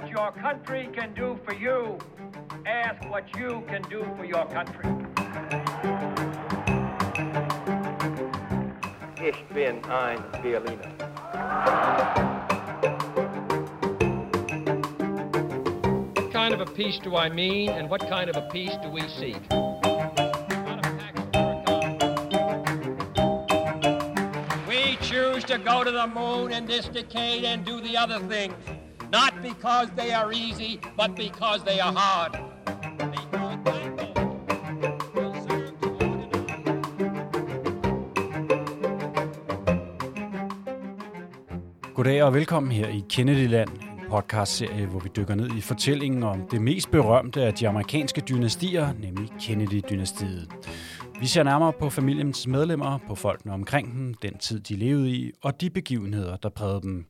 what your country can do for you. Ask what you can do for your country. Ich bin ein Berliner. What kind of a peace do I mean, and what kind of a peace do we seek? We choose to go to the moon in this decade and do the other things, not because they are easy, but because they are hard. Goddag og velkommen her i Kennedyland, en podcastserie, hvor vi dykker ned i fortællingen om det mest berømte af de amerikanske dynastier, nemlig Kennedy-dynastiet. Vi ser nærmere på familiens medlemmer, på folkene omkring dem, den tid de levede i, og de begivenheder, der prægede dem.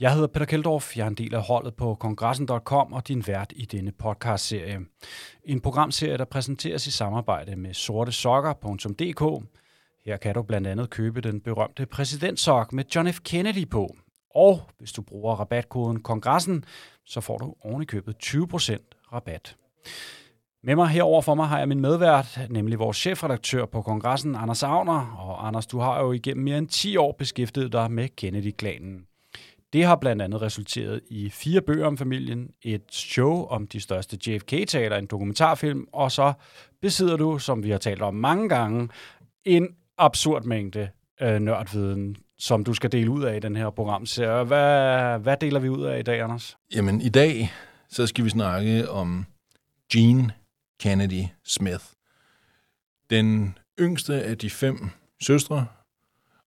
Jeg hedder Peter Keldorf, jeg er en del af holdet på kongressen.com og din vært i denne podcastserie. En programserie, der præsenteres i samarbejde med sortesokker.dk. Her kan du blandt andet købe den berømte præsidentsok med John F. Kennedy på. Og hvis du bruger rabatkoden kongressen, så får du ovenikøbet 20% rabat. Med mig herover for mig har jeg min medvært, nemlig vores chefredaktør på kongressen, Anders Agner. Og Anders, du har jo igennem mere end 10 år beskæftiget dig med Kennedy-klanen. Det har blandt andet resulteret i fire bøger om familien, et show om de største JFK-taler, en dokumentarfilm, og så besidder du, som vi har talt om mange gange, en absurd mængde øh, nørdviden, som du skal dele ud af i den her programserie. Hvad, hvad deler vi ud af i dag, Anders? Jamen, i dag, så skal vi snakke om Jean Kennedy Smith. Den yngste af de fem søstre,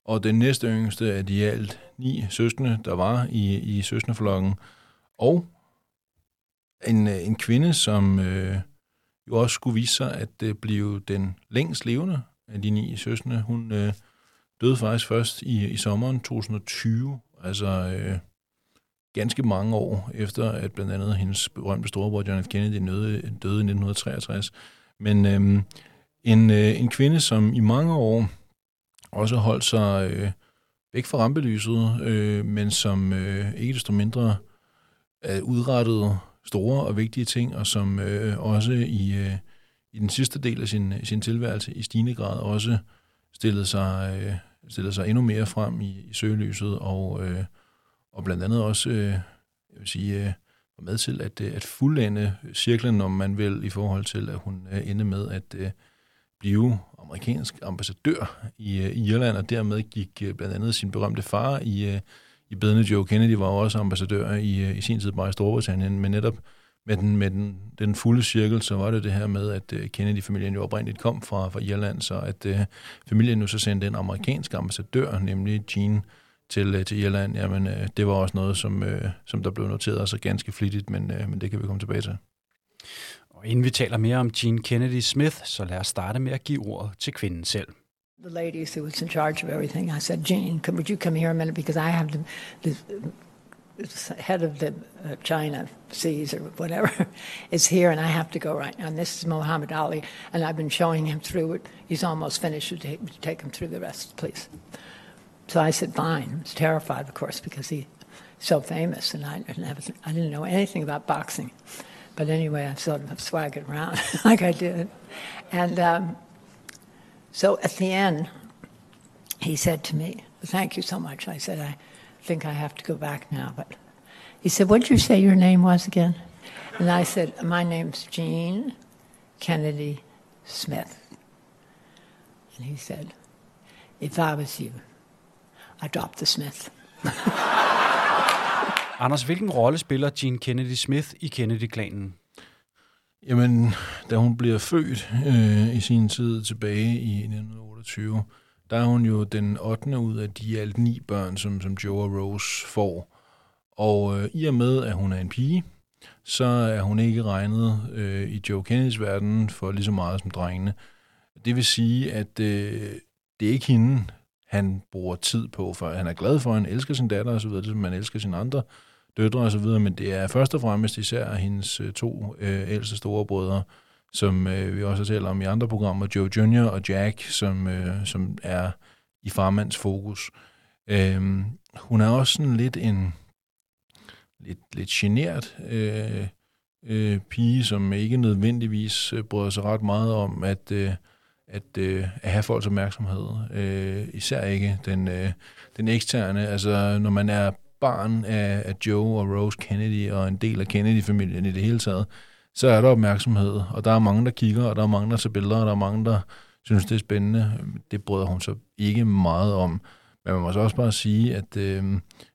og den næste yngste af de alt ni søskende, der var i, i søskendeflokken. Og en, øh, en kvinde, som øh, jo også skulle vise sig at øh, blive den længst levende af de ni søskende. Hun øh, døde faktisk først i, i sommeren 2020, altså øh, ganske mange år efter, at blandt andet hendes berømte storebror John F. Kennedy døde, døde i 1963. Men øh, en, øh, en kvinde, som i mange år også holdt sig øh, væk fra rampelyset, øh, men som øh, ikke desto mindre øh, udrettede store og vigtige ting, og som øh, også i, øh, i den sidste del af sin, sin tilværelse i stigende grad også stillede sig, øh, stillede sig endnu mere frem i, i søgelyset, og, øh, og blandt andet også øh, jeg vil sige, øh, var med til at, øh, at fuldende cirklen, om man vil, i forhold til, at hun øh, endte med at øh, blive amerikansk ambassadør i, øh, i Irland, og dermed gik øh, blandt andet sin berømte far i, øh, i bedende Joe Kennedy, var også ambassadør i, i sin tid bare i Storbritannien, men netop med den, med den, den fulde cirkel, så var det det her med, at Kennedy-familien jo oprindeligt kom fra, fra Irland, så at øh, familien nu så sendte en amerikansk ambassadør, nemlig Jean, til, til Irland, jamen øh, det var også noget, som, øh, som der blev noteret altså ganske flittigt, men, øh, men det kan vi komme tilbage til. Og inden vi taler mere om Jean Kennedy Smith, så lad os starte med at give ordet til kvinden selv. the ladies who was in charge of everything. I said, Jean, would you come here a minute because I have the, the, head of the uh, China seas or whatever is here, and I have to go right now. And this is Muhammad Ali, and I've been showing him through it. He's almost finished. Would you take him through the rest, please? So I said, fine. I was terrified, of course, because he's so famous, and I didn't, have, I didn't know anything about boxing. But anyway, I sort of swaggered around like I did. And um, so at the end, he said to me, Thank you so much. I said, I think I have to go back now. But he said, What did you say your name was again? And I said, My name's Jean Kennedy Smith. And he said, If I was you, I'd drop the Smith. Anders, hvilken rolle spiller Jean Kennedy Smith i Kennedy-klanen? Jamen, da hun bliver født øh, i sin tid tilbage i 1928, der er hun jo den 8. ud af de alt ni børn, som, som Joe og Rose får. Og øh, i og med, at hun er en pige, så er hun ikke regnet øh, i Joe Kennedys verden for lige så meget som drengene. Det vil sige, at øh, det er ikke hende, han bruger tid på, for han er glad for, at han elsker sin datter osv., ligesom som man elsker sine andre døtre osv., men det er først og fremmest især hendes øh, to øh, ældste store brødre, som øh, vi også har talt om i andre programmer, Joe Jr. og Jack, som, øh, som er i farmands fokus. Øh, hun er også sådan lidt en, lidt, lidt genert øh, øh, pige, som ikke nødvendigvis øh, bryder sig ret meget om at, øh, at, øh, at have folks opmærksomhed. Øh, især ikke den, øh, den eksterne. Altså, når man er barn af, af Joe og Rose Kennedy og en del af Kennedy-familien i det hele taget, så er der opmærksomhed, og der er mange, der kigger, og der er mange, der ser billeder, og der er mange, der synes, det er spændende. Det bryder hun så ikke meget om. Men man må så også bare sige, at øh,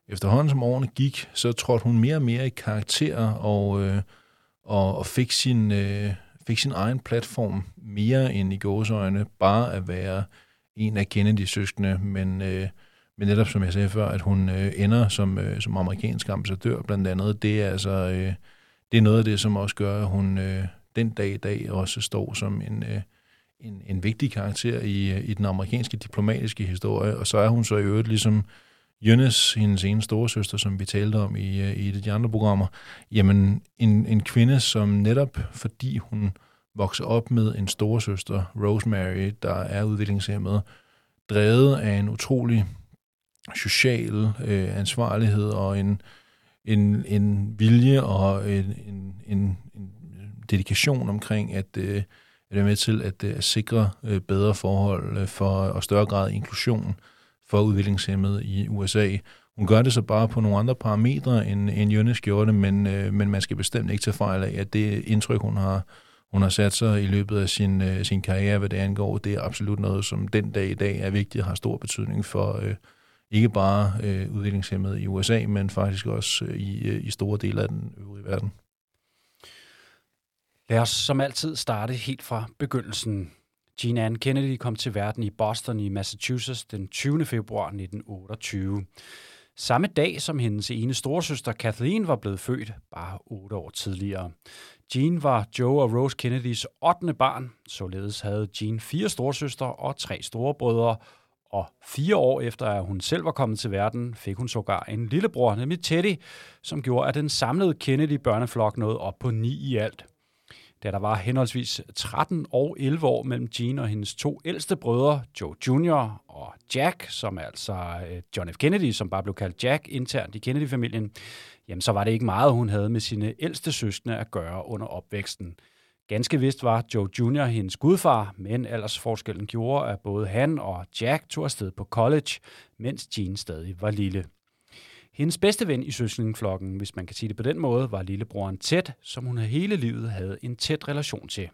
efterhånden som årene gik, så trådte hun mere og mere i karakter og, øh, og, og fik, sin, øh, fik sin egen platform mere end i gåsøjne bare at være en af Kennedy-søskende, men, øh, men netop som jeg sagde før, at hun øh, ender som, øh, som amerikansk ambassadør blandt andet, det er altså øh, det er noget af det, som også gør, at hun øh, den dag i dag også står som en, øh, en, en vigtig karakter i, øh, i den amerikanske diplomatiske historie, og så er hun så i øvrigt ligesom Jønnes, hendes ene storesøster, som vi talte om i, øh, i de andre programmer, jamen en, en kvinde, som netop fordi hun vokser op med en storesøster, Rosemary, der er udviklingshemmet, drevet af en utrolig social øh, ansvarlighed og en, en, en vilje og en, en, en, en dedikation omkring at, øh, at være med til at, øh, at sikre øh, bedre forhold øh, for og større grad inklusion for udviklingshemmede i USA. Hun gør det så bare på nogle andre parametre, end, end Jønnes gjorde det, men, øh, men man skal bestemt ikke tage fejl af, at det indtryk, hun har, hun har sat sig i løbet af sin, øh, sin karriere, hvad det angår, det er absolut noget, som den dag i dag er vigtigt og har stor betydning for øh, ikke bare øh, udviklingshemmede i USA, men faktisk også øh, i, øh, i store dele af den øvrige verden. Lad os som altid starte helt fra begyndelsen. Jean Ann Kennedy kom til verden i Boston i Massachusetts den 20. februar 1928. Samme dag som hendes ene storesøster Kathleen var blevet født, bare otte år tidligere. Jean var Joe og Rose Kennedys 8. barn, således havde Jean fire storesøstre og tre storebrødre, og fire år efter at hun selv var kommet til verden, fik hun sågar en lillebror, nemlig Teddy, som gjorde, at den samlede Kennedy-børneflok nåede op på ni i alt. Da der var henholdsvis 13 og 11 år mellem Jean og hendes to ældste brødre, Joe Jr. og Jack, som er altså øh, John F. Kennedy, som bare blev kaldt Jack internt i Kennedy-familien, jamen så var det ikke meget, hun havde med sine ældste søskende at gøre under opvæksten. Ganske vist var Joe Jr. hendes gudfar, men aldersforskellen gjorde, at både han og Jack tog afsted på college, mens Jean stadig var lille. Hendes bedste ven i søskendeflokken, hvis man kan sige det på den måde, var lillebroren Ted, som hun hele livet havde en tæt relation til.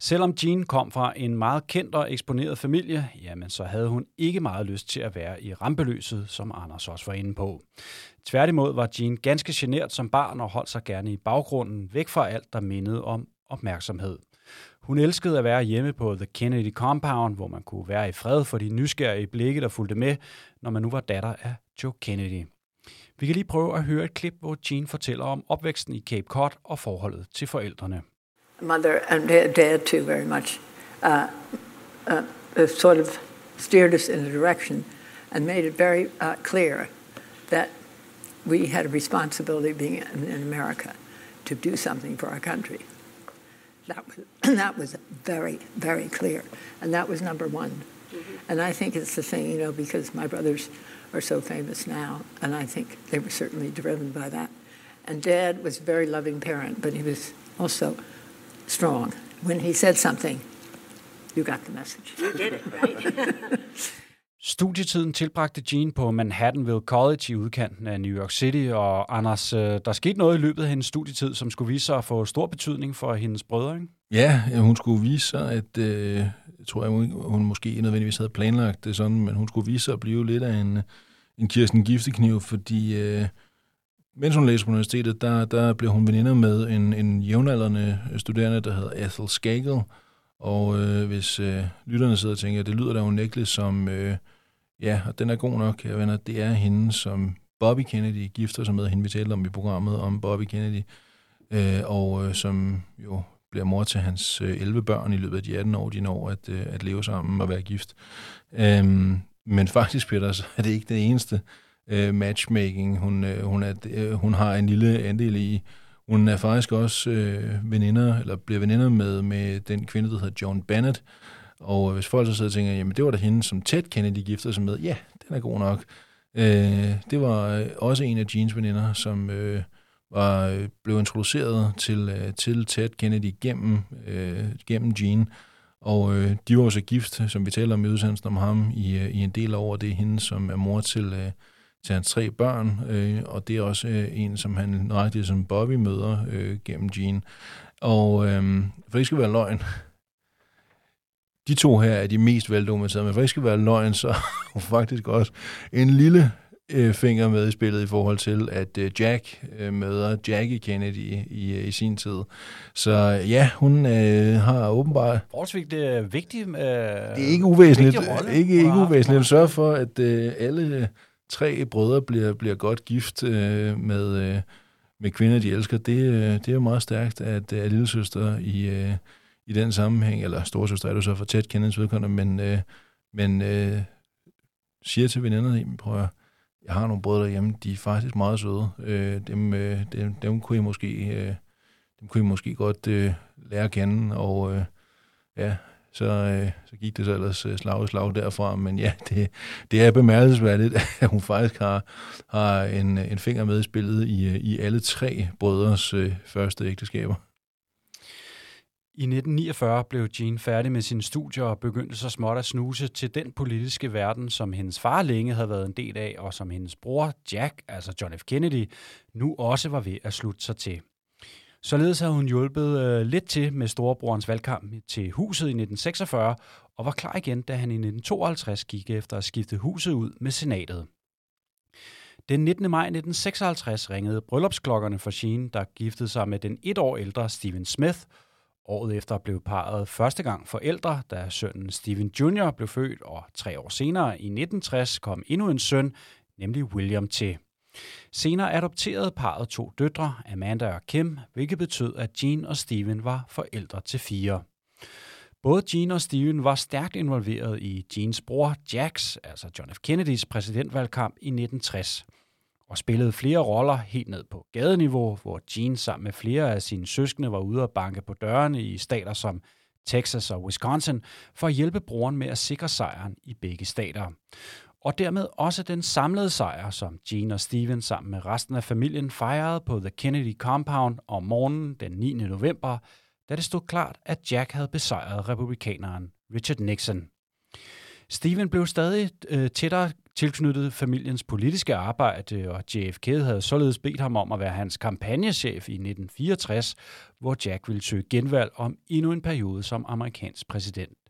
Selvom Jean kom fra en meget kendt og eksponeret familie, jamen så havde hun ikke meget lyst til at være i rampeløset, som Anders også var inde på. Tværtimod var Jean ganske genert som barn og holdt sig gerne i baggrunden, væk fra alt, der mindede om opmærksomhed. Hun elskede at være hjemme på The Kennedy Compound, hvor man kunne være i fred for de nysgerrige blikke, der fulgte med, når man nu var datter af Joe Kennedy. Vi kan lige prøve at høre et klip, hvor Jean fortæller om opvæksten i Cape Cod og forholdet til forældrene. Mother and dad too, very much, uh, uh, uh, sort of steered us in a direction and made it very uh, clear that we had a responsibility being in America to do something for our country. That was, that was very, very clear. And that was number one. Mm-hmm. And I think it's the thing, you know, because my brothers are so famous now, and I think they were certainly driven by that. And Dad was a very loving parent, but he was also strong. When he said something, you got the message. You did it, right? Studietiden tilbragte Jean på Manhattanville College i udkanten af New York City, og Anders, øh, der skete noget i løbet af hendes studietid, som skulle vise sig at få stor betydning for hendes brødre, ikke? Ja, hun skulle vise sig, at øh, tror jeg, hun måske ikke nødvendigvis havde planlagt det sådan, men hun skulle vise sig at blive lidt af en, en Kirsten Giftekniv, fordi øh, mens hun læste på universitetet, der, der blev hun veninder med en, en jævnaldrende studerende, der hedder Ethel Skagel, og øh, hvis øh, lytterne sidder og tænker, det lyder da unægteligt som, øh, ja, og den er god nok, jeg venner, det er hende, som Bobby Kennedy gifter sig med, hende vi talte om i programmet om Bobby Kennedy, øh, og øh, som jo bliver mor til hans øh, 11 børn i løbet af de 18 år, de når at, øh, at leve sammen og være gift. Øhm, men faktisk, Peter, så er det ikke det eneste øh, matchmaking, hun, øh, hun, er, øh, hun har en lille andel i. Hun er faktisk også øh, veninder, eller bliver veninder med, med den kvinde, der hedder John Bennett. Og øh, hvis folk så sidder og tænker, jamen det var da hende, som Ted Kennedy giftede sig med, ja, den er god nok. Øh, det var øh, også en af Jeans veninder, som øh, var øh, blev introduceret til, øh, til Ted Kennedy gennem, øh, gennem Jean. Og øh, de var så gift, som vi taler om i udsendelsen om ham, i, i en del over. Det er hende, som er mor til, øh, til hans tre børn, øh, og det er også øh, en, som han nøjagtigt som Bobby møder øh, gennem Jean. Og øh, for det skal være løgn, de to her er de mest veldokumenterede, men for ikke skal være løgn, så er faktisk også en lille øh, finger med i spillet i forhold til, at øh, Jack øh, møder Jackie Kennedy i, øh, i sin tid. Så ja, hun øh, har åbenbart... Forholdsvis det er vigtigt. Øh, det er ikke uvæsentligt. Rolle, ikke, ikke uvæsentligt. At sørge for, at øh, alle tre brødre bliver, bliver godt gift øh, med, øh, med kvinder, de elsker. Det, øh, det er jo meget stærkt, at, øh, at lillesøster i... Øh, i den sammenhæng, eller storsøster er du så for tæt kendens vedkommende, men, øh, men øh, siger til veninderne, prøv at jeg har nogle brødre derhjemme, de er faktisk meget søde. Øh, dem, øh, dem, dem, kunne I måske, øh, dem kunne I måske godt øh, lære at kende, og øh, ja, så, øh, så gik det så ellers øh, slag i slag derfra. Men ja, det, det er bemærkelsesværdigt, at hun faktisk har, har en, en finger med i spillet i, øh, i alle tre brødres øh, første ægteskaber. I 1949 blev Jean færdig med sine studier og begyndte så småt at snuse til den politiske verden, som hendes far længe havde været en del af, og som hendes bror Jack, altså John F. Kennedy, nu også var ved at slutte sig til. Således havde hun hjulpet øh, lidt til med storebrorens valgkamp til huset i 1946, og var klar igen, da han i 1952 gik efter at skifte huset ud med senatet. Den 19. maj 1956 ringede bryllupsklokkerne for Sheen, der giftede sig med den et år ældre Steven Smith – Året efter blev parret første gang forældre, da sønnen Steven Jr. blev født, og tre år senere, i 1960, kom endnu en søn, nemlig William til. Senere adopterede parret to døtre, Amanda og Kim, hvilket betød, at Jean og Steven var forældre til fire. Både Jean og Steven var stærkt involveret i Jeans bror Jacks, altså John F. Kennedys præsidentvalgkamp i 1960 og spillede flere roller helt ned på gadeniveau, hvor Gene sammen med flere af sine søskende var ude og banke på dørene i stater som Texas og Wisconsin for at hjælpe broren med at sikre sejren i begge stater. Og dermed også den samlede sejr, som Gene og Steven sammen med resten af familien fejrede på The Kennedy Compound om morgenen den 9. november, da det stod klart, at Jack havde besejret republikaneren Richard Nixon. Steven blev stadig øh, tættere tilknyttet familiens politiske arbejde, og JFK havde således bedt ham om at være hans kampagnechef i 1964, hvor Jack ville søge genvalg om endnu en periode som amerikansk præsident.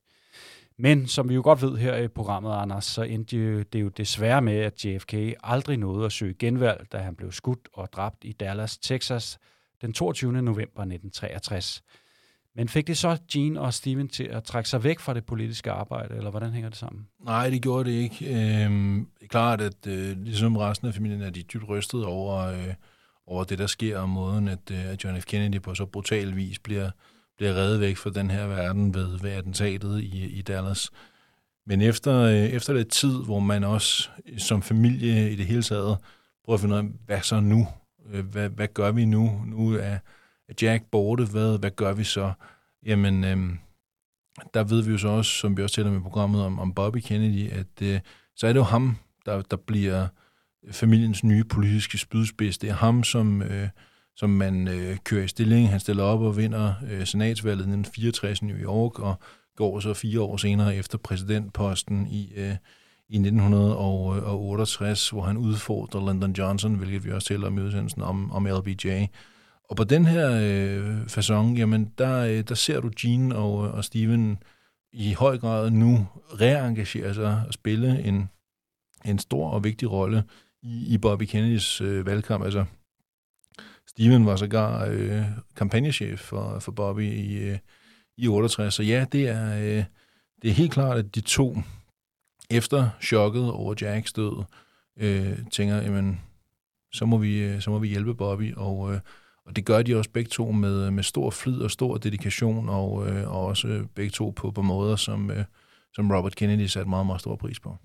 Men som vi jo godt ved her i programmet, Anders, så endte det jo desværre med, at JFK aldrig nåede at søge genvalg, da han blev skudt og dræbt i Dallas, Texas den 22. november 1963. Men fik det så Gene og Steven til at trække sig væk fra det politiske arbejde, eller hvordan hænger det sammen? Nej, det gjorde det ikke. Øhm, det er klart, at øh, ligesom resten af familien er de dybt rystet over, øh, over det, der sker, og måden, at, øh, at John F. Kennedy på så brutal vis bliver, bliver reddet væk fra den her verden ved, ved attentatet i, i Dallas. Men efter, øh, efter lidt tid, hvor man også som familie i det hele taget prøver at finde ud af, hvad så nu? Øh, hvad, hvad gør vi nu? Nu er Jack borte, hvad, hvad gør vi så? Jamen, øhm, der ved vi jo så også, som vi også taler med programmet om, om Bobby Kennedy, at øh, så er det jo ham, der, der bliver familiens nye politiske spydspids. Det er ham, som, øh, som man øh, kører i stilling. Han stiller op og vinder øh, senatsvalget i 1964 i New York, og går så fire år senere efter præsidentposten i, øh, i 1968, hvor han udfordrer Lyndon Johnson, hvilket vi også taler om i udsendelsen om, om LBJ. Og på den her øh, façon, jamen, der, øh, der ser du Gene og, og Steven i høj grad nu reengagere sig og spille en, en stor og vigtig rolle i, i Bobby Kennedys øh, valgkamp. Altså, Steven var sågar øh, kampagnechef for, for Bobby i, øh, i 68, så ja, det er, øh, det er helt klart, at de to efter chokket over Jacks død, øh, tænker, jamen, så må vi, øh, så må vi hjælpe Bobby, og øh, og det gør de også begge to med, med stor flid og stor dedikation, og, øh, og også begge to på, på måder, som, øh, som Robert Kennedy satte meget, meget stor pris på.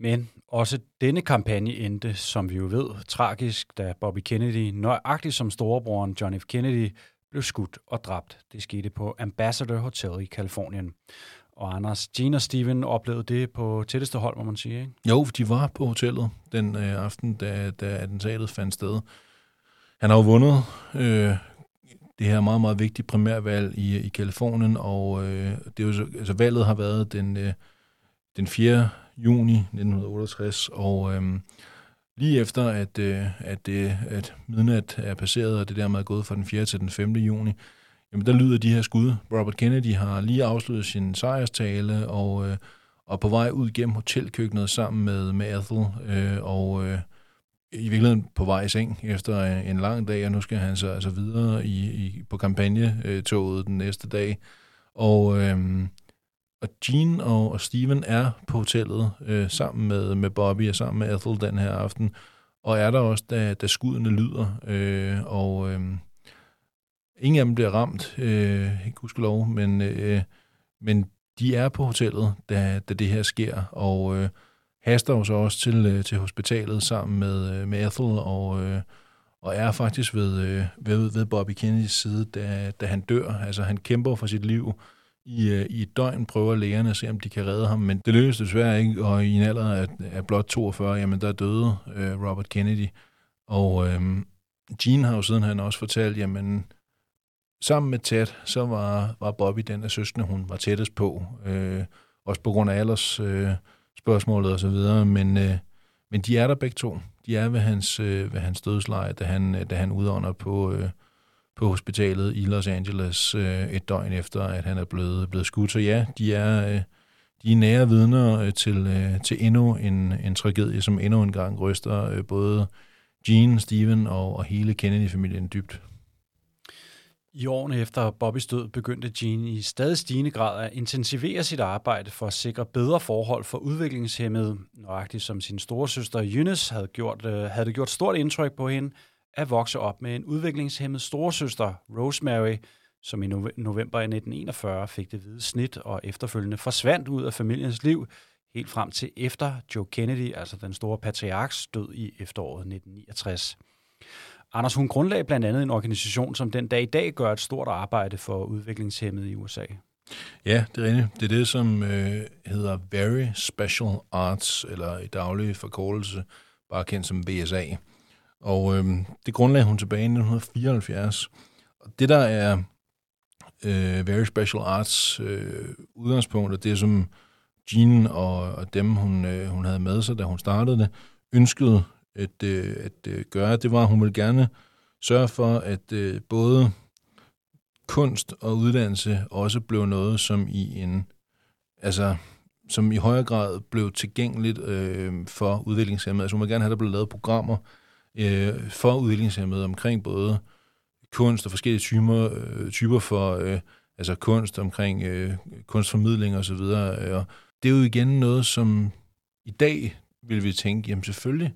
Men også denne kampagne endte, som vi jo ved, tragisk, da Bobby Kennedy, nøjagtigt som storebroren John F. Kennedy, blev skudt og dræbt. Det skete på Ambassador Hotel i Kalifornien. Og Anders, Gene og Steven oplevede det på tætteste hold, må man sige, ikke? Jo, de var på hotellet den øh, aften, da, da attentatet fandt sted. Han har jo vundet øh, det her meget, meget vigtige primærvalg i, i Kalifornien, og øh, det er jo, så- altså, valget har været den, øh, den 4 juni 1968, og øh, lige efter, at, øh, at, det, at midnat er passeret, og det dermed er gået fra den 4. til den 5. juni, jamen der lyder de her skud. Robert Kennedy har lige afsluttet sin sejrstale, og, øh, og på vej ud gennem hotelkøkkenet sammen med, med Ethel, øh, og øh, i virkeligheden på vej i seng efter øh, en lang dag, og nu skal han så altså videre i, i, på kampagnetoget øh, den næste dag. Og, øh, og Jean og, og Steven er på hotellet øh, sammen med, med Bobby og sammen med Ethel den her aften, og er der også, da, da skuddene lyder, øh, og øh, ingen af dem bliver ramt, øh, ikke huske lov, men, øh, men de er på hotellet, da, da det her sker, og øh, haster jo så også til, øh, til hospitalet sammen med, øh, med Ethel, og, øh, og er faktisk ved, øh, ved, ved Bobby Kennedys side, da, da han dør. Altså han kæmper for sit liv i, øh, i et døgn, prøver lægerne at se, om de kan redde ham, men det lykkedes desværre ikke, og i en alder af, af blot 42, jamen der døde øh, Robert Kennedy. Og øh, Gene har jo sidenhen også fortalt, jamen sammen med Ted, så var, var Bobby den af søskende, hun var tættest på. Øh, også på grund af alders øh, spørgsmålet og så videre, men, øh, men de er der begge to. De er ved hans, øh, ved hans dødsleje, da han, da han udånder på, øh, på hospitalet i Los Angeles øh, et døgn efter, at han er blevet, blevet skudt. Så ja, de er, øh, de er nære vidner øh, til, øh, til endnu en, en tragedie, som endnu en gang ryster øh, både Gene, Steven og, og hele Kennedy-familien dybt. I årene efter Bobbys død begyndte Gene i stadig stigende grad at intensivere sit arbejde for at sikre bedre forhold for udviklingshemmede, nøjagtigt som sin store søster Eunice havde, gjort, øh, havde det gjort stort indtryk på hende at vokse op med en udviklingshemmet storesøster, Rosemary, som i november i 1941 fik det hvide snit og efterfølgende forsvandt ud af familiens liv, helt frem til efter Joe Kennedy, altså den store patriarks død i efteråret 1969. Anders, hun grundlagde blandt andet en organisation, som den dag i dag gør et stort arbejde for udviklingshemmede i USA. Ja, det er rigtigt. Det er det, som øh, hedder Very Special Arts, eller i daglig forkortelse, bare kendt som VSA. Og øh, det grundlagde hun tilbage i 1974. Og det, der er øh, Very Special Arts øh, udgangspunkt, det som Jean og, og dem, hun, øh, hun havde med sig, da hun startede det, ønskede at, øh, at øh, gøre, det var, at hun ville gerne sørge for, at øh, både kunst og uddannelse også blev noget, som i en, altså, som i højere grad blev tilgængeligt øh, for udviklingshemmede. Altså hun vil gerne have, at der blev lavet programmer øh, for udviklingshemmede omkring både kunst og forskellige typer, øh, typer for øh, altså kunst omkring øh, kunstformidling og så videre. Øh, og det er jo igen noget, som i dag vil vi tænke, jamen selvfølgelig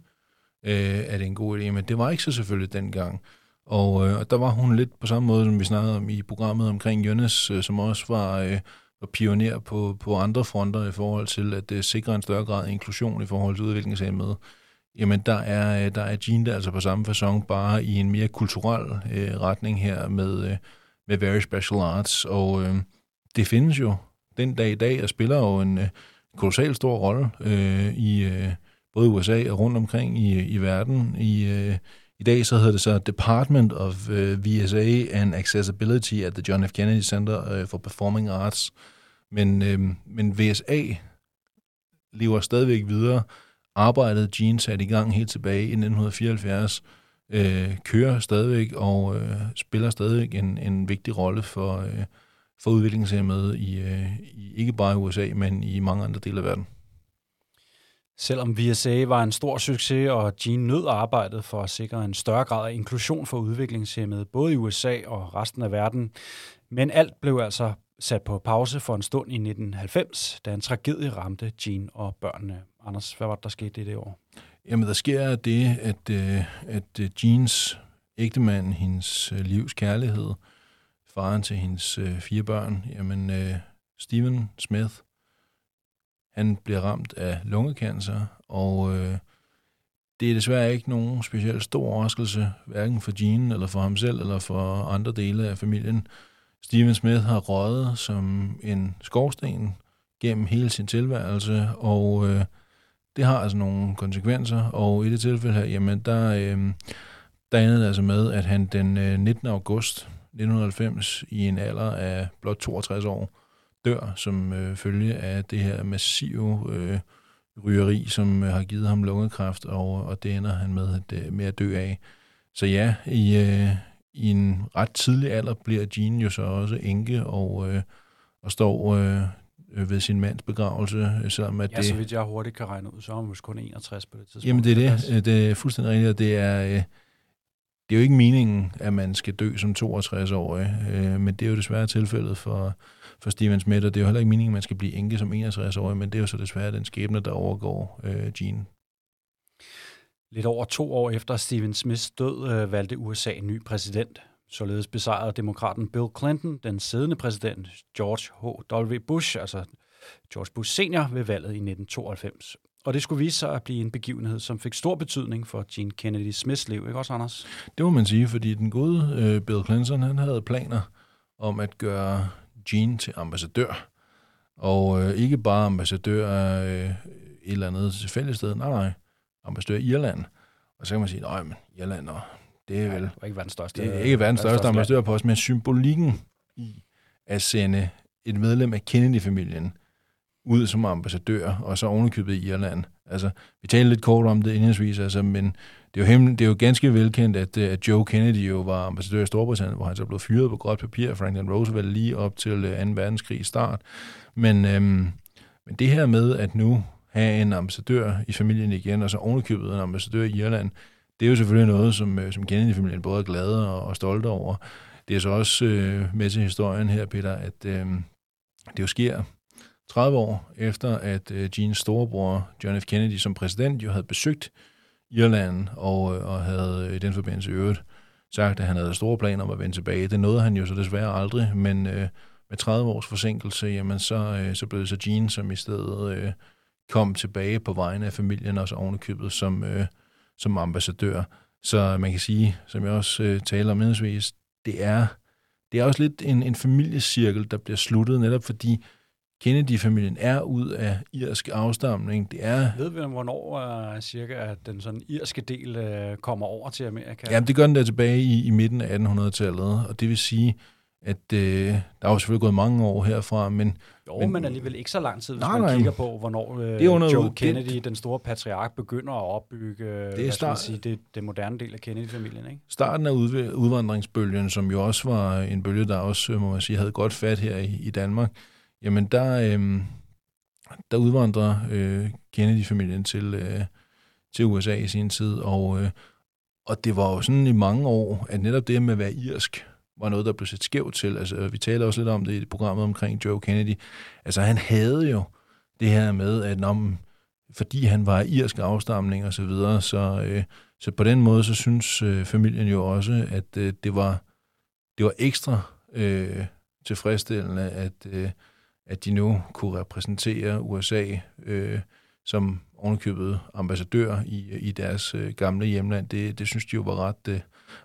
øh, er det en god idé, men det var ikke så selvfølgelig dengang. Og, øh, der var hun lidt på samme måde, som vi snakkede om i programmet omkring Jønnes, øh, som også var, øh, var pioner på, på andre fronter i forhold til at øh, sikre en større grad af inklusion i forhold til udviklingshemmede. Jamen, der er, øh, der er Jean der altså på samme façon, bare i en mere kulturel øh, retning her med, øh, med Very Special Arts. Og øh, det findes jo den dag i dag, og spiller jo en øh, kolossal stor rolle øh, i øh, både USA og rundt omkring i, i verden. I, øh, I dag så hedder det så Department of øh, VSA and Accessibility at the John F. Kennedy Center øh, for Performing Arts. Men, øh, men VSA lever stadigvæk videre. Arbejdet Gene satte i gang helt tilbage i 1974 øh, kører stadigvæk og øh, spiller stadigvæk en, en vigtig rolle for, øh, for udviklingshemmede i, øh, i ikke bare i USA, men i mange andre dele af verden. Selvom VSA var en stor succes, og Gene nød arbejdet for at sikre en større grad af inklusion for udviklingshemmede, både i USA og resten af verden. Men alt blev altså sat på pause for en stund i 1990, da en tragedie ramte Jean og børnene. Anders, hvad var det, der skete i det år? Jamen, der sker det, at, øh, at øh, Jeans ægtemand, hendes øh, livs kærlighed, faren til hendes fire børn, jamen Steven Smith, han bliver ramt af lungekancer, og øh, det er desværre ikke nogen specielt stor overraskelse, hverken for Jean eller for ham selv, eller for andre dele af familien. Steven Smith har røget som en skorsten gennem hele sin tilværelse, og øh, det har altså nogle konsekvenser, og i det tilfælde her, jamen der, øh, der endede det altså med, at han den øh, 19. august 1990 i en alder af blot 62 år dør som øh, følge af det her massive øh, rygeri, som øh, har givet ham lungekræft, og, og det ender han med at, øh, med at dø af. Så ja, i, øh, i en ret tidlig alder bliver Jean jo så også enke og, øh, og står øh, ved sin mands begravelse, selvom at Ja, det... så vidt jeg hurtigt kan regne ud, så er han måske kun 61 på det tidspunkt. Jamen det er det. Øh, Det er fuldstændig rigtigt, og det er, øh, det er jo ikke meningen, at man skal dø som 62-årig, øh, men det er jo desværre tilfældet for, for Steven Smith, og det er jo heller ikke meningen, at man skal blive enke som 61-årig, men det er jo så desværre den skæbne, der overgår øh, Jean. Lidt over to år efter Stephen Smiths død øh, valgte USA en ny præsident. Således besejrede demokraten Bill Clinton den siddende præsident George H.W. Bush, altså George Bush senior, ved valget i 1992. Og det skulle vise sig at blive en begivenhed, som fik stor betydning for Gene Kennedy Smiths liv, ikke også, Anders? Det må man sige, fordi den gode øh, Bill Clinton, han havde planer om at gøre Jean til ambassadør. Og øh, ikke bare ambassadør af øh, et eller andet tilfældigt sted, nej, nej, ambassadør i Irland. Og så kan man sige, nej, men Irland, og det er vel... Det var ikke verdens største. Det er ikke verdens største land. ambassadørpost, men symbolikken i at sende et medlem af Kennedy-familien ud som ambassadør, og så ovenikøbet i Irland. Altså, vi talte lidt kort om det indholdsvis, altså, men det er, jo hem, det er jo ganske velkendt, at, øh, at Joe Kennedy jo var ambassadør i Storbritannien, hvor han så blev fyret på gråt papir af Franklin Roosevelt lige op til øh, 2. verdenskrig start. Men, øhm, men det her med at nu have en ambassadør i familien igen, og så ovenikøbet en ambassadør i Irland, det er jo selvfølgelig noget, som, øh, som Kennedy-familien både er glade og, og stolte over. Det er så også øh, med til historien her, Peter, at øh, det jo sker 30 år efter, at øh, Jeans storebror, John F. Kennedy, som præsident, jo havde besøgt Irland og, øh, og havde øh, i den forbindelse i øvrigt sagt, at han havde store planer om at vende tilbage. Det nåede han jo så desværre aldrig, men øh, med 30 års forsinkelse, jamen så, øh, så blev det så Jean, som i stedet øh, kom tilbage på vegne af familien, og så ovenikøbet som, øh, som ambassadør. Så man kan sige, som jeg også øh, taler om indholdsvis, det er, det er også lidt en, en familiecirkel, der bliver sluttet, netop fordi Kennedy-familien er ud af irsk afstamning. Det er Ved vi, hvornår uh, cirka at den sådan irske del uh, kommer over til Amerika? Ja, det gør den der tilbage i, i midten af 1800-tallet, og det vil sige, at øh, der er jo selvfølgelig gået mange år herfra, men Jo, Men- men, alligevel ikke så lang tid, hvis Nej, man nej. kigger på, hvornår uh, er under- Joe det- Kennedy, den store patriark, begynder at opbygge det er start- sige, det, det moderne del af Kennedy-familien. Ikke? starten af udv- udvandringsbølgen, som jo også var en bølge, der også, øh, må man sige, havde godt fat her i, i Danmark, jamen der, øh, der udvandrer øh, Kennedy-familien til, øh, til USA i sin tid, og, øh, og det var jo sådan i mange år, at netop det med at være irsk, var noget, der blev set skævt til. Altså, øh, vi taler også lidt om det i programmet omkring Joe Kennedy. Altså, han havde jo det her med, at når, fordi han var irsk afstamning og så videre, så, øh, så på den måde, så synes øh, familien jo også, at øh, det, var, det var ekstra øh, tilfredsstillende, at, øh, at de nu kunne repræsentere USA øh, som ovenikøbet ambassadør i, i deres øh, gamle hjemland. Det, det synes de jo var ret, øh,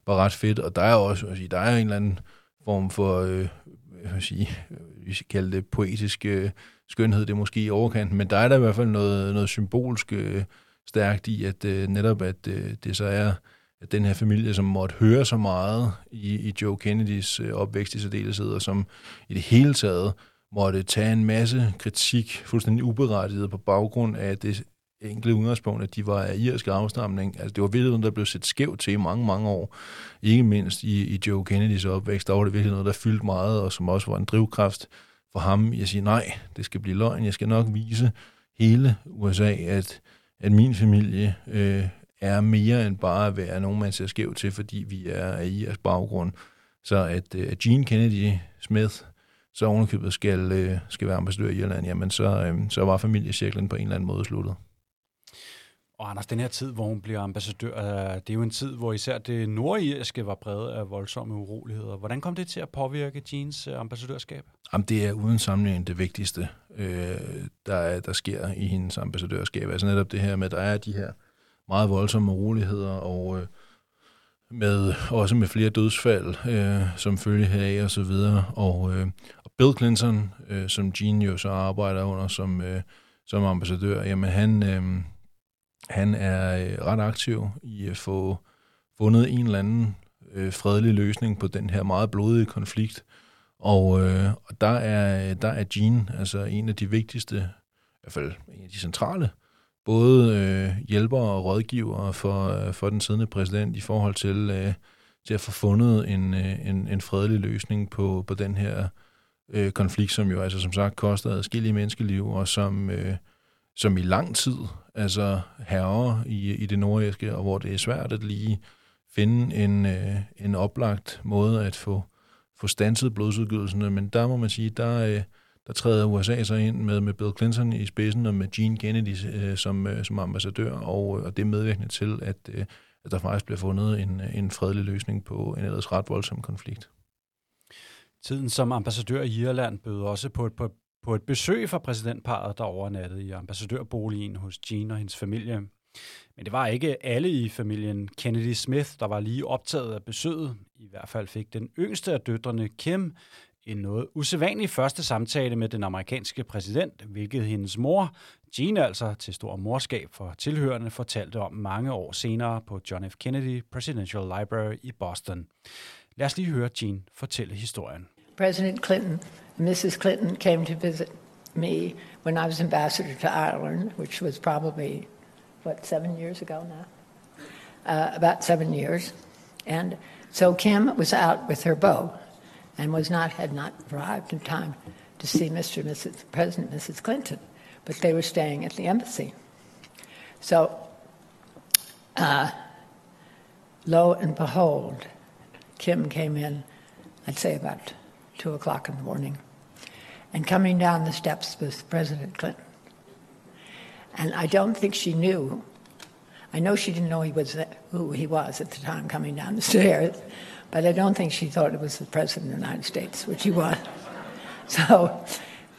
var ret fedt, og der er også, sige, der er en eller anden form for, øh, jeg sige, vi skal kalde det poetisk øh, skønhed, det er måske i overkanten, men der er der i hvert fald noget, noget symbolsk øh, stærkt i, at øh, netop at øh, det så er at den her familie, som måtte høre så meget i, i Joe Kennedys øh, opvækst i særdeleshed, og som i det hele taget måtte tage en masse kritik, fuldstændig uberettiget på baggrund af det enkle udgangspunkt, at de var af irsk afstamning. Altså, det var virkelig noget, der blev set skævt til i mange, mange år. Ikke mindst i, i Joe Kennedys opvækst, der var det virkelig noget, der fyldte meget, og som også var en drivkraft for ham Jeg siger, nej, det skal blive løgn. Jeg skal nok vise hele USA, at, at min familie øh, er mere end bare at være nogen, man ser skævt til, fordi vi er af irsk baggrund. Så at, øh, at Gene Kennedy Smith så ovenikøbet skal, øh, skal være ambassadør i Irland, jamen så, øh, så var familiecirklen på en eller anden måde sluttet. Og Anders, den her tid, hvor hun bliver ambassadør, øh, det er jo en tid, hvor især det nordirske var præget af voldsomme uroligheder. Hvordan kom det til at påvirke Jeans øh, ambassadørskab? Jamen, det er uden sammenligning det vigtigste, øh, der, er, der sker i hendes ambassadørskab. Altså netop det her med, at der er de her meget voldsomme uroligheder, og øh, med, også med flere dødsfald, øh, som følge heraf og så videre. Og, øh, og Bill Clinton, øh, som Jean jo så arbejder under som, øh, som ambassadør, jamen han, øh, han er øh, ret aktiv i at få fundet en eller anden øh, fredelig løsning på den her meget blodige konflikt. Og, øh, og der, er, der er Jean altså en af de vigtigste, i hvert fald en af de centrale, både øh, hjælper og rådgiver for, øh, for den siddende præsident i forhold til, øh, til at få fundet en, øh, en, en fredelig løsning på, på den her øh, konflikt, som jo altså som sagt koster adskillige menneskeliv, og som, øh, som i lang tid altså herrer i, i det nordiske, og hvor det er svært at lige finde en, øh, en oplagt måde at få, få stanset blodsudgydelserne. Men der må man sige, der, øh, der træder USA så ind med, med Bill Clinton i spidsen og med Gene Kennedy øh, som, øh, som ambassadør, og, øh, og det er medvirkende til, at, øh, at der faktisk bliver fundet en, øh, en fredelig løsning på en ellers ret voldsom konflikt. Tiden som ambassadør i Irland bød også på et, på, på et besøg fra præsidentparet, der overnattede i ambassadørboligen hos Jean og hendes familie. Men det var ikke alle i familien Kennedy Smith, der var lige optaget af besøget. I hvert fald fik den yngste af døtrene, Kim, en noget usædvanlig første samtale med den amerikanske præsident, hvilket hendes mor, Jean altså til stor morskab for tilhørende, fortalte om mange år senere på John F. Kennedy Presidential Library i Boston. Lad os lige høre Jean fortælle historien. President Clinton, Mrs. Clinton came to visit me when I was ambassador to Ireland, which was probably, what, seven years ago now? Uh, about seven years. And so Kim was out with her beau and was not had not arrived in time to see Mr. and Mrs. President Mrs. Clinton, but they were staying at the embassy. So, uh, lo and behold, Kim came in, I'd say about two o'clock in the morning, and coming down the steps was President Clinton. And I don't think she knew. I know she didn't know he was who he was at the time coming down the stairs, but I don't think she thought it was the president of the United States, which he was. So,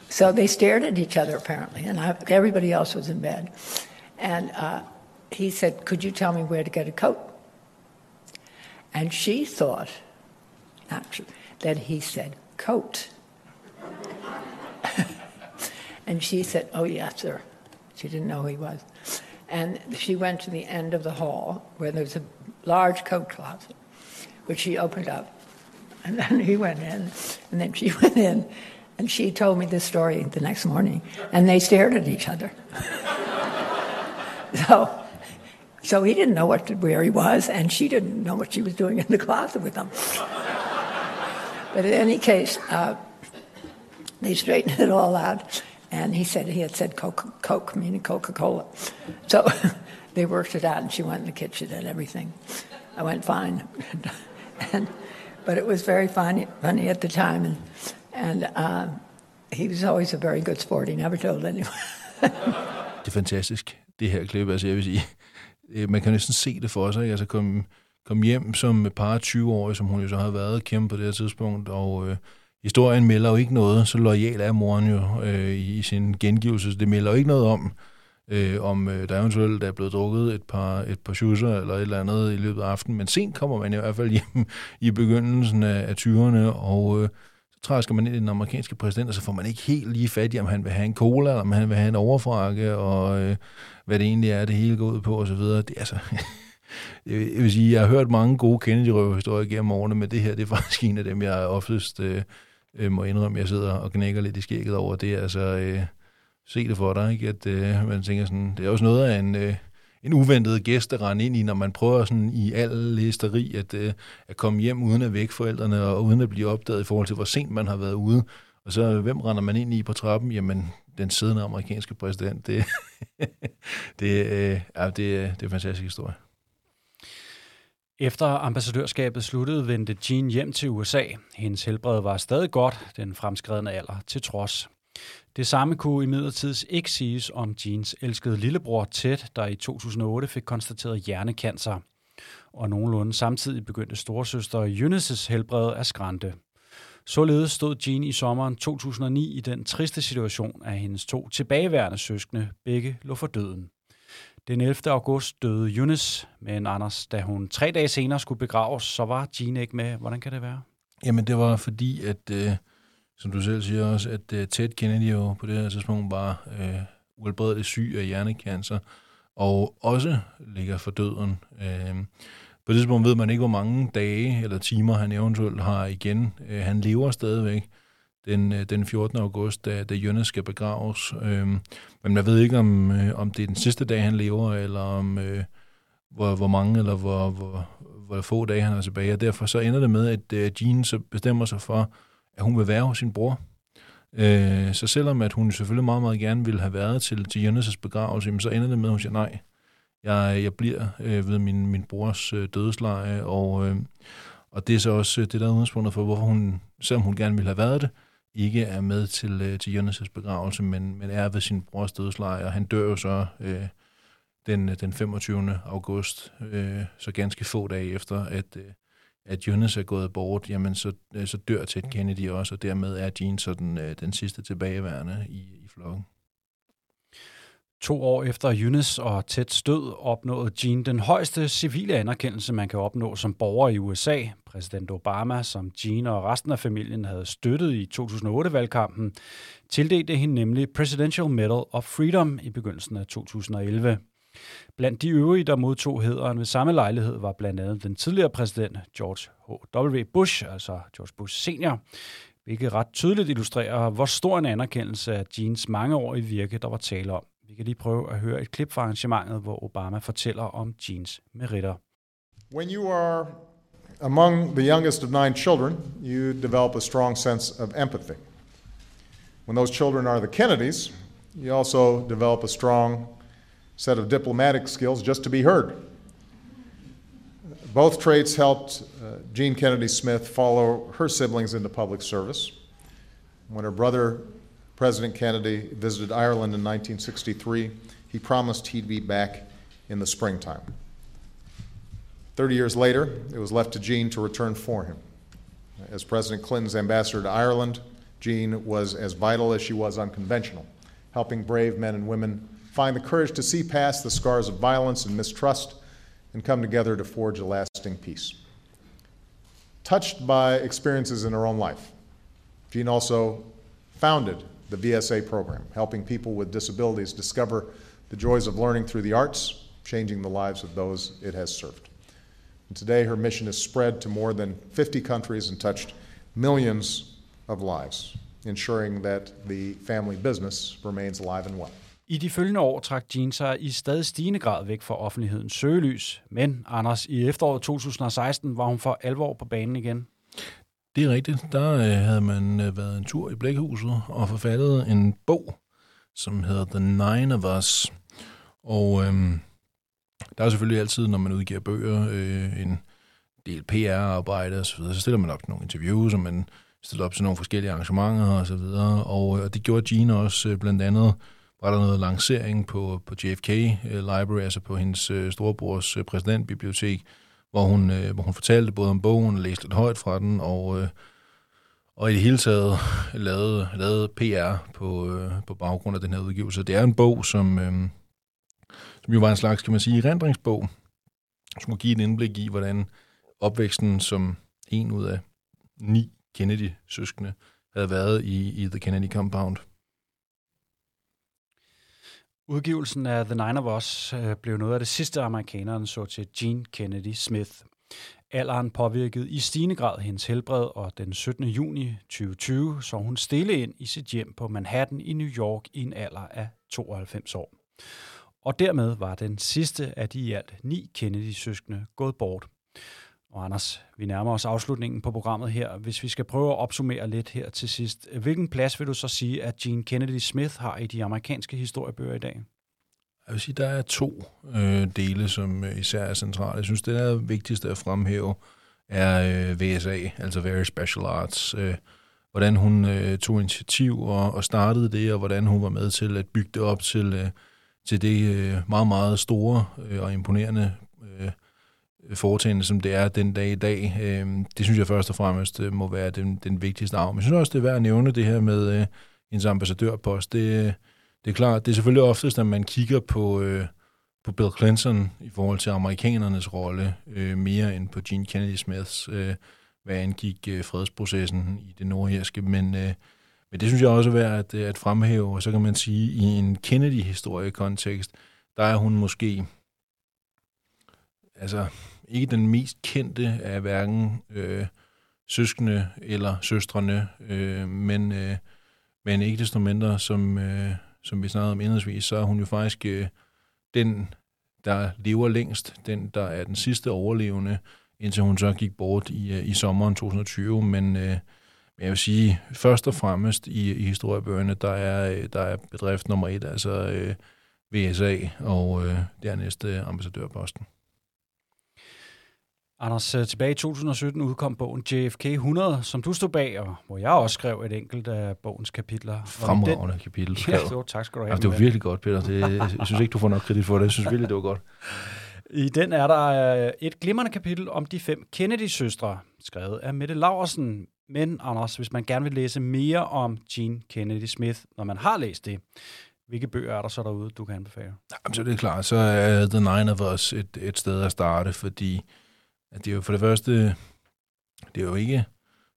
so they stared at each other apparently, and I, everybody else was in bed. And uh, he said, "Could you tell me where to get a coat?" And she thought, actually, that he said coat. and she said, "Oh yes, sir." She didn't know who he was. And she went to the end of the hall where there was a large coat closet which she opened up. And then he went in, and then she went in, and she told me this story the next morning, and they stared at each other. so, so he didn't know what to, where he was, and she didn't know what she was doing in the closet with him. But in any case, uh, they straightened it all out, and he said he had said Coke, Coke meaning Coca-Cola. So they worked it out, and she went in the kitchen and everything. I went fine. and, but it was very funny, funny at the time, and and uh, he was always a very good sport. He never told anyone. det er fantastisk, det her klip. Altså, jeg vil sige, øh, man kan næsten se det for sig. Altså, komme kom hjem som par 20 år, som hun jo så har været kæmpe på det her tidspunkt, og øh, historien melder jo ikke noget, så lojal er moren jo øh, i sin gengivelse, så det melder jo ikke noget om, øh, om øh, der eventuelt er blevet drukket et par, et par schusser eller et eller andet i løbet af aftenen. Men sent kommer man i hvert fald hjem i begyndelsen af, af 20'erne, og øh, så træsker man ind i den amerikanske præsident, og så får man ikke helt lige fat i, om han vil have en cola, eller om han vil have en overfrakke, og øh, hvad det egentlig er, det hele går ud på, osv. Det er altså... Øh, jeg vil sige, jeg har hørt mange gode Kennedy-røverhistorier gennem årene, men det her, det er faktisk en af dem, jeg oftest øh, øh, må indrømme, jeg sidder og knækker lidt i skægget over. Det er altså... Øh, se det for dig, ikke? at øh, man tænker sådan, det er også noget af en, øh, en uventet gæst at rende ind i, når man prøver sådan i al læsteri at, øh, at komme hjem uden at vække forældrene, og uden at blive opdaget i forhold til, hvor sent man har været ude. Og så, hvem render man ind i på trappen? Jamen, den siddende amerikanske præsident. Det, det, øh, ja, det, øh, det er en fantastisk historie. Efter ambassadørskabet sluttede, vendte Jean hjem til USA. Hendes helbred var stadig godt, den fremskredende alder til trods. Det samme kunne imidlertid ikke siges om Jeans elskede lillebror Ted, der i 2008 fik konstateret hjernekancer. Og nogenlunde samtidig begyndte storesøster Eunices helbred at skrante. Således stod Jean i sommeren 2009 i den triste situation, at hendes to tilbageværende søskende begge lå for døden. Den 11. august døde Eunice, men Anders, da hun tre dage senere skulle begraves, så var Gene ikke med. Hvordan kan det være? Jamen, det var fordi, at øh, som du selv siger også, at øh, Ted Kennedy jo på det her tidspunkt var øh, uhelbredeligt syg af hjernekancer, og også ligger for døden. Øh, på det tidspunkt ved man ikke, hvor mange dage eller timer han eventuelt har igen. Øh, han lever stadigvæk den, øh, den 14. august, da, da Jønne skal begraves. Uh, men man ved ikke, om, øh, om det er den sidste dag, han lever, eller om øh, hvor, hvor mange eller hvor, hvor, hvor få dage han er tilbage. Og derfor så ender det med, at øh, Jean så bestemmer sig for, at hun vil være hos sin bror. Øh, så selvom at hun selvfølgelig meget, meget gerne ville have været til, til Jonas' begravelse, så ender det med, at hun siger nej. Jeg, jeg bliver øh, ved min, min brors øh, dødsleje, og, øh, og det er så også øh, det, der er udgangspunktet for, hvorfor hun, selvom hun gerne ville have været det, ikke er med til, øh, til Jonas' begravelse, men, men er ved sin brors dødsleje, og han dør jo så øh, den, øh, den 25. august, øh, så ganske få dage efter, at, øh, at Jonas er gået bort, jamen så, øh, så dør Ted Kennedy også, og dermed er Jean så den, øh, den sidste tilbageværende i, i flokken. To år efter Yunis og Teds død opnåede Jean den højeste civile anerkendelse, man kan opnå som borger i USA. Præsident Obama, som Jean og resten af familien havde støttet i 2008-valgkampen, tildelte hende nemlig Presidential Medal of Freedom i begyndelsen af 2011. Blandt de øvrige, der modtog hederen ved samme lejlighed, var blandt andet den tidligere præsident George H.W. Bush, altså George Bush senior, hvilket ret tydeligt illustrerer, hvor stor en anerkendelse af Jeans mangeårige virke, der var tale om. Vi kan lige prøve at høre et klip fra arrangementet, hvor Obama fortæller om Jeans. When you are among the youngest of nine children, you develop a strong sense of empathy. When those children are the Kennedys, you also develop a strong set of diplomatic skills just to be heard. Both traits helped uh, Jean Kennedy Smith follow her siblings into public service. When her brother, President Kennedy, visited Ireland in 1963, he promised he'd be back in the springtime. 30 years later, it was left to Jean to return for him. As President Clinton's ambassador to Ireland, Jean was as vital as she was unconventional, helping brave men and women find the courage to see past the scars of violence and mistrust and come together to forge a lasting peace. Touched by experiences in her own life, Jean also founded the VSA program, helping people with disabilities discover the joys of learning through the arts, changing the lives of those it has served. And today, her mission has spread to more than 50 countries and touched millions of lives, ensuring that the family business remains alive and well. I de følgende år trak Jean sig i stadig stigende grad væk fra offentlighedens søgelys. Men, Anders, i efteråret 2016 var hun for alvor på banen igen. Det er rigtigt. Der øh, havde man øh, været en tur i Blækhuset og forfattet en bog, som hedder The Nine of Us. Og øh, der er selvfølgelig altid, når man udgiver bøger, øh, en del PR-arbejde osv., så, så stiller man op til nogle interviews, og man stiller op til nogle forskellige arrangementer osv., og, så videre. og, øh, og det gjorde Gina også øh, blandt andet var der noget lancering på, på JFK øh, Library, altså på hendes øh, storebrors øh, præsidentbibliotek, hvor hun, øh, hvor hun fortalte både om bogen, læste lidt højt fra den, og, øh, og i det hele taget lavede, lavede PR på, øh, på baggrund af den her udgivelse. Det er en bog, som, som jo var en slags, kan man sige, rendringsbog, som kunne give et indblik i, hvordan opvæksten som en ud af ni Kennedy-søskende havde været i, i The Kennedy Compound. Udgivelsen af The Nine of Us øh, blev noget af det sidste, amerikaneren så til Jean Kennedy Smith. Alderen påvirkede i stigende grad hendes helbred, og den 17. juni 2020 så hun stille ind i sit hjem på Manhattan i New York i en alder af 92 år. Og dermed var den sidste af de i alt ni Kennedy-søskende gået bort. Og Anders, vi nærmer os afslutningen på programmet her. Hvis vi skal prøve at opsummere lidt her til sidst, hvilken plads vil du så sige, at Gene Kennedy Smith har i de amerikanske historiebøger i dag? Jeg vil sige, der er to øh, dele, som øh, især er centrale. Jeg synes, det der vigtigste at fremhæve er øh, VSA, altså Very Special Arts. Øh, hvordan hun øh, tog initiativ og, og startede det, og hvordan hun var med til at bygge det op til, øh, til det øh, meget, meget store øh, og imponerende foretagende, som det er den dag i dag. Øh, det synes jeg først og fremmest øh, må være den, den vigtigste arv. Men jeg synes også, det er værd at nævne det her med øh, ens ambassadørpost. Det, øh, det er klart, det er selvfølgelig oftest, at man kigger på, øh, på Bill Clinton i forhold til amerikanernes rolle, øh, mere end på Gene Kennedy Smiths, øh, hvad angik øh, fredsprocessen i det nordjyske. Men, øh, Men det synes jeg også er værd at, øh, at fremhæve, og så kan man sige, i en Kennedy-historiekontekst, der er hun måske altså ikke den mest kendte af hverken øh, søskende eller søstrene, øh, men, øh, men ikke desto mindre, som, øh, som vi snakkede om indledningsvis, så er hun jo faktisk øh, den, der lever længst, den, der er den sidste overlevende, indtil hun så gik bort i, øh, i sommeren 2020, men øh, jeg vil sige, først og fremmest i, i historiebøgerne, der er, øh, der er bedrift nummer et, altså øh, VSA, og øh, dernæst øh, ambassadørposten. Anders, øh, tilbage i 2017 udkom bogen JFK 100, som du stod bag, og hvor jeg også skrev et enkelt af bogens kapitler. Fremragende den... kapitel. Ja, så, tak skal du have. Altså, det var virkelig godt, Peter. Det, jeg synes ikke, du får nok kredit for det. Jeg synes virkelig, det var godt. I den er der øh, et glimrende kapitel om de fem Kennedy-søstre, skrevet af Mette Laversen. Men Anders, hvis man gerne vil læse mere om Jean Kennedy Smith, når man har læst det, hvilke bøger er der så derude, du kan anbefale? Jamen, så det er klart, så er The Nine of Us et, et sted at starte, fordi at det er jo for det første, det er jo ikke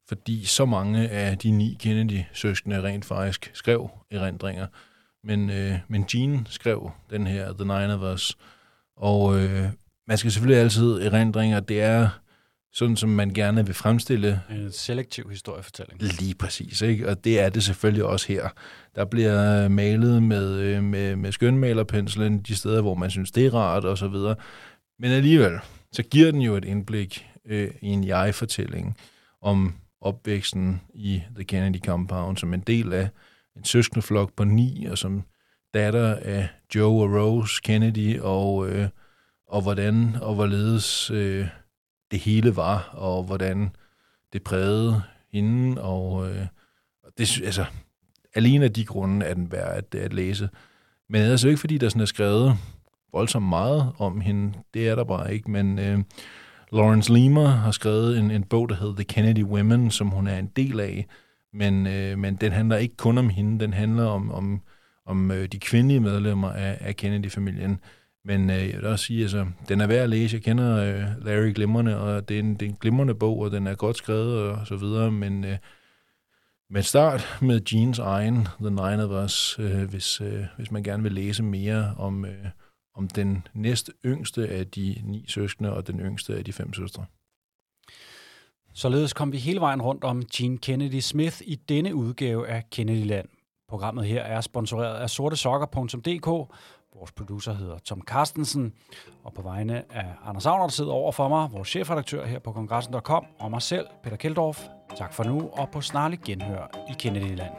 fordi så mange af de ni Kennedy-søskende rent faktisk skrev erindringer, men, øh, men Jean skrev den her The Nine of Us, og øh, man skal selvfølgelig altid erindringer, det er sådan, som man gerne vil fremstille. En selektiv historiefortælling. Lige præcis, ikke? og det er det selvfølgelig også her. Der bliver malet med, øh, med, med skønmalerpenslen de steder, hvor man synes, det er rart og så videre. Men alligevel, så giver den jo et indblik øh, i en jeg-fortælling om opvæksten i The Kennedy Compound som en del af en søskendeflok på ni, og som datter af Joe og Rose Kennedy, og, øh, og hvordan og hvorledes øh, det hele var, og hvordan det prægede hende, og øh, det, altså, alene af de grunde er den værd at, at læse. Men det er altså ikke, fordi der sådan er skrevet voldsomt meget om hende. Det er der bare ikke, men øh, Lawrence Lemer har skrevet en, en bog, der hedder The Kennedy Women, som hun er en del af, men, øh, men den handler ikke kun om hende, den handler om, om, om øh, de kvindelige medlemmer af, af Kennedy-familien. Men øh, jeg vil også sige, altså, den er værd at læse. Jeg kender øh, Larry glimrende, og det er, en, det er en glimrende bog, og den er godt skrevet og så videre, men, øh, men start med Jeans egen The Nine of Us, øh, hvis, øh, hvis man gerne vil læse mere om, øh, om den næst yngste af de ni søskende og den yngste af de fem søstre. Således kom vi hele vejen rundt om Jean Kennedy Smith i denne udgave af Kennedyland. Programmet her er sponsoreret af sortesokker.dk. Vores producer hedder Tom Carstensen, og på vegne af Anders Agner, der sidder over for mig, vores chefredaktør her på kongressen.com, og mig selv, Peter Keldorf. Tak for nu, og på snarlig genhør i Kennedyland.